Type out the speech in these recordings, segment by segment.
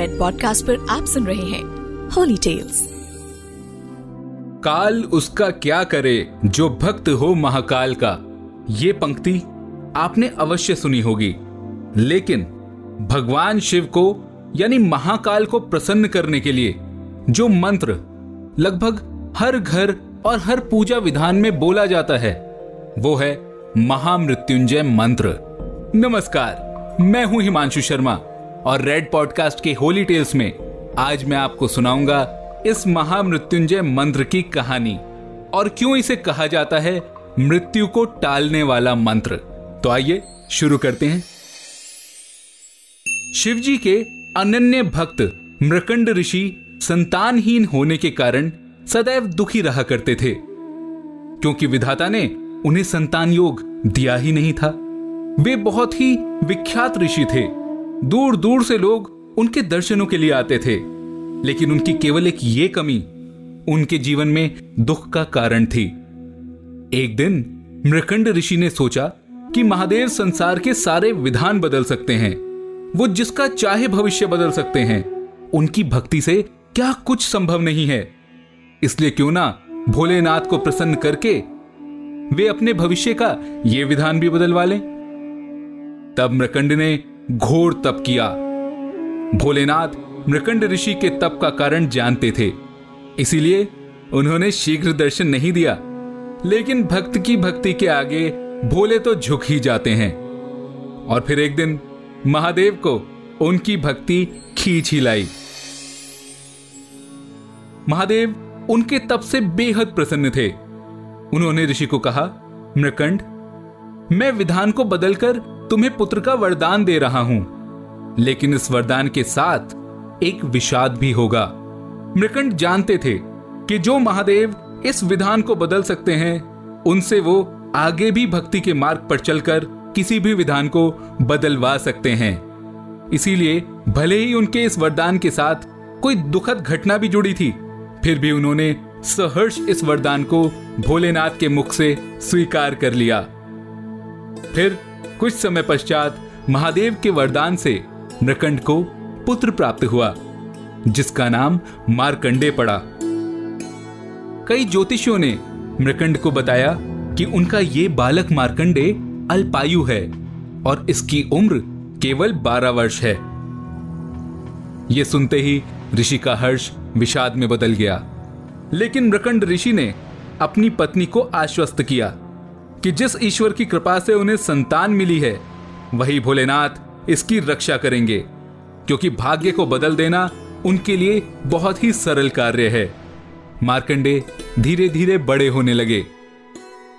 Red podcast पर आप सुन रहे हैं होली टेल्स काल उसका क्या करे जो भक्त हो महाकाल का? ये पंक्ति आपने अवश्य सुनी होगी। लेकिन भगवान शिव को, यानी महाकाल को प्रसन्न करने के लिए जो मंत्र लगभग हर घर और हर पूजा विधान में बोला जाता है, वो है महामृत्युंजय मंत्र। नमस्कार, मैं हूँ हिमांशु शर्मा। और रेड पॉडकास्ट के होली टेल्स में आज मैं आपको सुनाऊँगा इस महामृत्युंजय मंत्र की कहानी। और क्यों इसे कहा जाता है? मृत्यु को टालने वाला मंत्र। तो आइए शुरू करते हैं। शिवजी के अनन्य भक्त, मृकंड ऋषि संतानहीन होने के कारण सदैव दुखी रहा करते थे। क्योंकि विधाता ने उन्हें संतान योग दिया ही नहीं था। वे बहुत ही विख्यात ऋषि थे। दूर दूर से लोग उनके दर्शनों के लिए आते थे। लेकिन उनकी केवल एक ये कमी, उनके जीवन में दुख का कारण थी। एक दिन, मृकंड ऋषि ने सोचा कि महादेव संसार के सारे विधान बदल सकते हैं। वो जिसका चाहे भविष्य बदल सकते हैं, उनकी भक्ति से क्या कुछ संभव नहीं है। इसलिए क्यों ना भोलेनाथ को प्रसन्न करके वे अपने भविष्य का यह विधान भी बदलवा लें। तब मृकंड ने घोर तप किया। भोलेनाथ मृकंड ऋषि के तप का कारण जानते थे। इसीलिए उन्होंने शीघ्र दर्शन नहीं दिया। लेकिन भक्त की भक्ति के आगे भोले तो झुक ही जाते हैं। और फिर एक दिन महादेव को उनकी भक्ति खींच ही लाई। महादेव उनके तप से बेहद प्रसन्न थे। उन्होंने ऋषि को कहा, मृकंड, मैं विधान को बदलकर तुम्हें पुत्र का वरदान दे रहा हूँ। लेकिन इस वरदान के साथ एक विषाद भी होगा। मृकंड जानते थे कि जो महादेव इस विधान को बदल सकते हैं, उनसे वो आगे भी भक्ति के मार्ग पर चलकर किसी भी विधान को बदलवा सकते हैं। इसीलिए भले ही उनके इस वरदान के साथ कोई दुखद घटना भी जुड़ी थी, फिर भी उन्होंने सहर्ष इस वरदान को भोलेनाथ के मुख से स्वीकार कर लिया। फिर कुछ समय पश्चात महादेव के वरदान से नृकंड को पुत्र प्राप्त हुआ, जिसका नाम मारकंडे पड़ा। कई ज्योतिषियों ने मृकंड को बताया कि उनका ये बालक मारकंडे अल्पायु है और इसकी उम्र केवल बारह वर्ष है। यह सुनते ही ऋषि का हर्ष विषाद में बदल गया, लेकिन मृकंड ऋषि ने अपनी पत्नी को आश्वस्त किया। कि जिस ईश्वर की कृपा से उन्हें संतान मिली है, वही भोलेनाथ इसकी रक्षा करेंगे, क्योंकि भाग्य को बदल देना उनके लिए बहुत ही सरल कार्य है। मार्कंडे धीरे धीरे बड़े होने लगे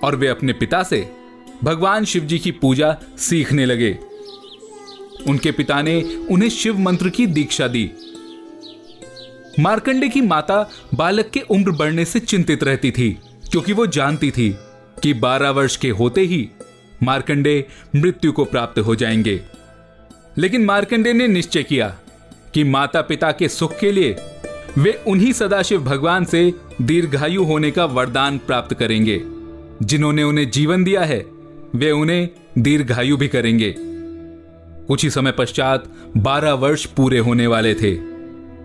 और वे अपने पिता से भगवान शिव जी की पूजा सीखने लगे। उनके पिता ने उन्हें शिव मंत्र की दीक्षा दी। मार्कंडे की माता बालक के उम्र बढ़ने से चिंतित रहती थी, क्योंकि वो जानती थी। कि 12 वर्ष के होते ही मार्कंडे मृत्यु को प्राप्त हो जाएँगे। लेकिन मार्कंडे ने निश्चय किया कि माता पिता के सुख के लिए वे उन्हीं सदाशिव भगवान से दीर्घायु होने का वरदान प्राप्त करेंगे, जिन्होंने उन्हें जीवन दिया है, वे उन्हें दीर्घायु भी करेंगे। कुछ ही समय पश्चात बारह वर्ष पूरे होने वाले थे।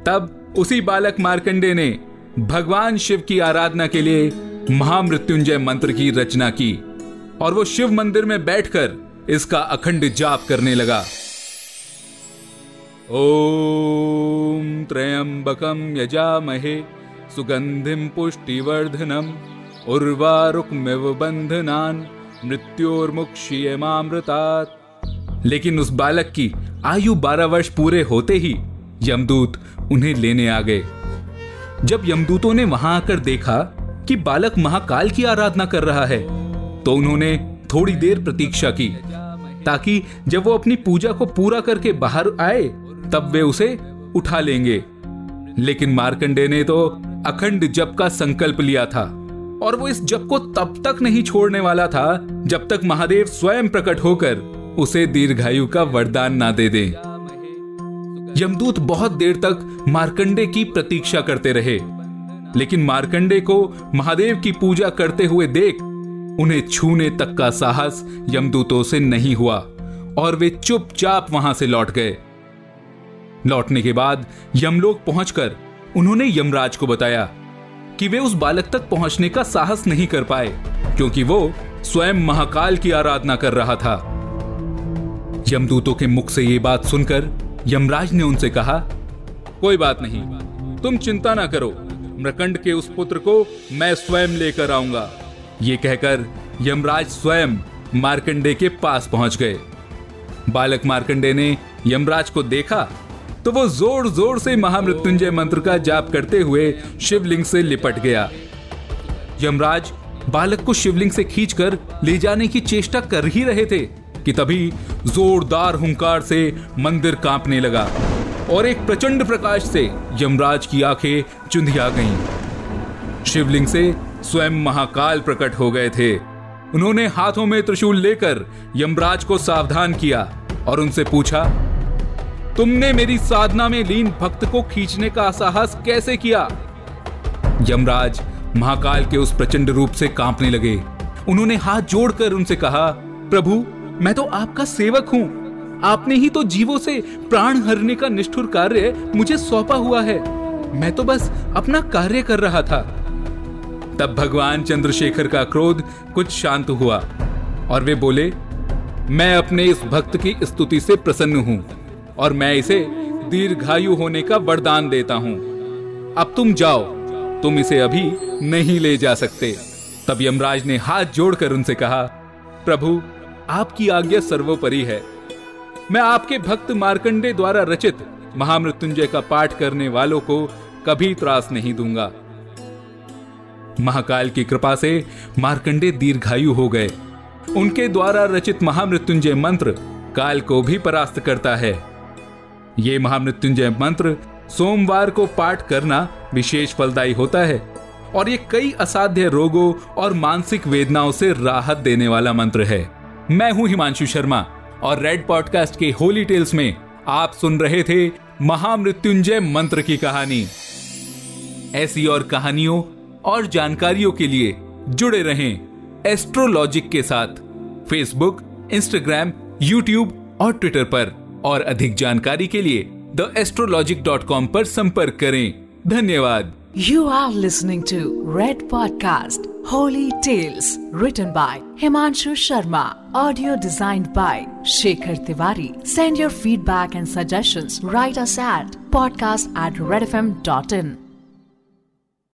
तब उसी बालक मार्कंडे ने भगवान शिव की आराधना के लिए महामृत्युंजय मंत्र की रचना की और वो शिव मंदिर में बैठकर इसका अखंड जाप करने लगा। ॐ त्र्यम्बकं यजामहे सुगन्धिं पुष्टिवर्धनम्, उर्वारुकमिव बन्धनान् मृत्योर्मुक्षीयमामृतात् लेकिन उस बालक की आयु बारह वर्ष पूरे होते ही यमदूत उन्हें लेने आ गए। जब यमदूतों ने वहाँ आकर देखा कि बालक महाकाल की आराधना कर रहा है। तो उन्होंने थोड़ी देर प्रतीक्षा की, ताकि जब वो अपनी पूजा को पूरा करके बाहर आए, तब वे उसे उठा लेंगे। लेकिन मार्कंडे ने तो अखंड जप का संकल्प लिया था, और वो इस जप को तब तक नहीं छोड़ने वाला था, जब तक महादेव स्वयं प्रकट होकर उसे दीर्घायु का वरदान ना दे दे। यमदूत बहुत देर तक मार्कंडे की प्रतीक्षा करते रहे। लेकिन मार्कंडे को महादेव की पूजा करते हुए देख, उन्हें छूने तक का साहस यमदूतों से नहीं हुआ, और वे चुपचाप वहाँ से लौट गए। लौटने के बाद यमलोक पहुंचकर उन्होंने यमराज को बताया कि वे उस बालक तक पहुँचने का साहस नहीं कर पाए, क्योंकि वो स्वयं महाकाल की आराधना कर रहा था। यमदूतों के मुख से ये बात सुनकर यमराज ने उनसे कहा, कोई बात नहीं, तुम चिंता ना करो मृकंड के उस पुत्र को मैं स्वयं लेकर आऊँगा। ये कहकर यमराज स्वयं मार्कंडे के पास पहुँच गए। बालक मार्कंडे ने यमराज को देखा तो वो ज़ोर ज़ोर से महामृत्युंजय मंत्र का जाप करते हुए शिवलिंग से लिपट गया। यमराज बालक को शिवलिंग से खींचकर ले जाने की चेष्टा कर ही रहे थे, कि तभी जोरदार हुंकार से मंदिर कांपने लगा। और एक प्रचंड प्रकाश से यमराज की आँखें चुंधिया गईं। शिवलिंग से स्वयं महाकाल प्रकट हो गए थे। उन्होंने हाथों में त्रिशूल लेकर यमराज को सावधान किया और उनसे पूछा, तुमने मेरी साधना में लीन भक्त को खींचने का साहस कैसे किया? यमराज महाकाल के उस प्रचंड रूप से कांपने लगे। उन्होंने हाथ जोड़कर उनसे कहा, प्रभु, मैं तो आपका सेवक हूँ। आपने ही तो जीवों से प्राण हरने का निष्ठुर कार्य मुझे सौंपा हुआ है। मैं तो बस अपना कार्य कर रहा था। तब भगवान चंद्रशेखर का क्रोध कुछ शांत हुआ और वे बोले, मैं अपने इस भक्त की स्तुति से प्रसन्न हूँ और मैं इसे दीर्घायु होने का वरदान देता हूँ। अब तुम जाओ, तुम इसे अभी नहीं ले जा सकते। तब यमराज ने हाथ जोड़कर उनसे कहा, प्रभु, आपकी आज्ञा सर्वोपरि है। मैं आपके भक्त मार्कंडे द्वारा रचित महामृत्युंजय का पाठ करने वालों को कभी त्रास नहीं दूँगा। महाकाल की कृपा से मार्कंडे दीर्घायु हो गए। उनके द्वारा रचित महामृत्युंजय मंत्र काल को भी परास्त करता है। ये महामृत्युंजय मंत्र सोमवार को पाठ करना विशेष फलदायी होता है और ये कई असाध्य रोगों और मानसिक वेदनाओं से राहत देने वाला मंत्र है। मैं हूँ हिमांशु शर्मा। और रेड पॉडकास्ट के होली टेल्स में आप सुन रहे थे महामृत्युंजय मंत्र की कहानी। ऐसी और कहानियों और जानकारियों के लिए जुड़े रहें एस्ट्रोलॉजिक के साथ फेसबुक इंस्टाग्राम यूट्यूब और ट्विटर पर। और अधिक जानकारी के लिए द एस्ट्रोलॉजिक डॉट कॉम पर संपर्क करें। धन्यवाद। You are listening to Red Podcast. Holy Tales written by Himanshu Sharma. Audio designed by Shekhar Tiwari. Send your feedback and suggestions. Write us at podcast at redfm.in.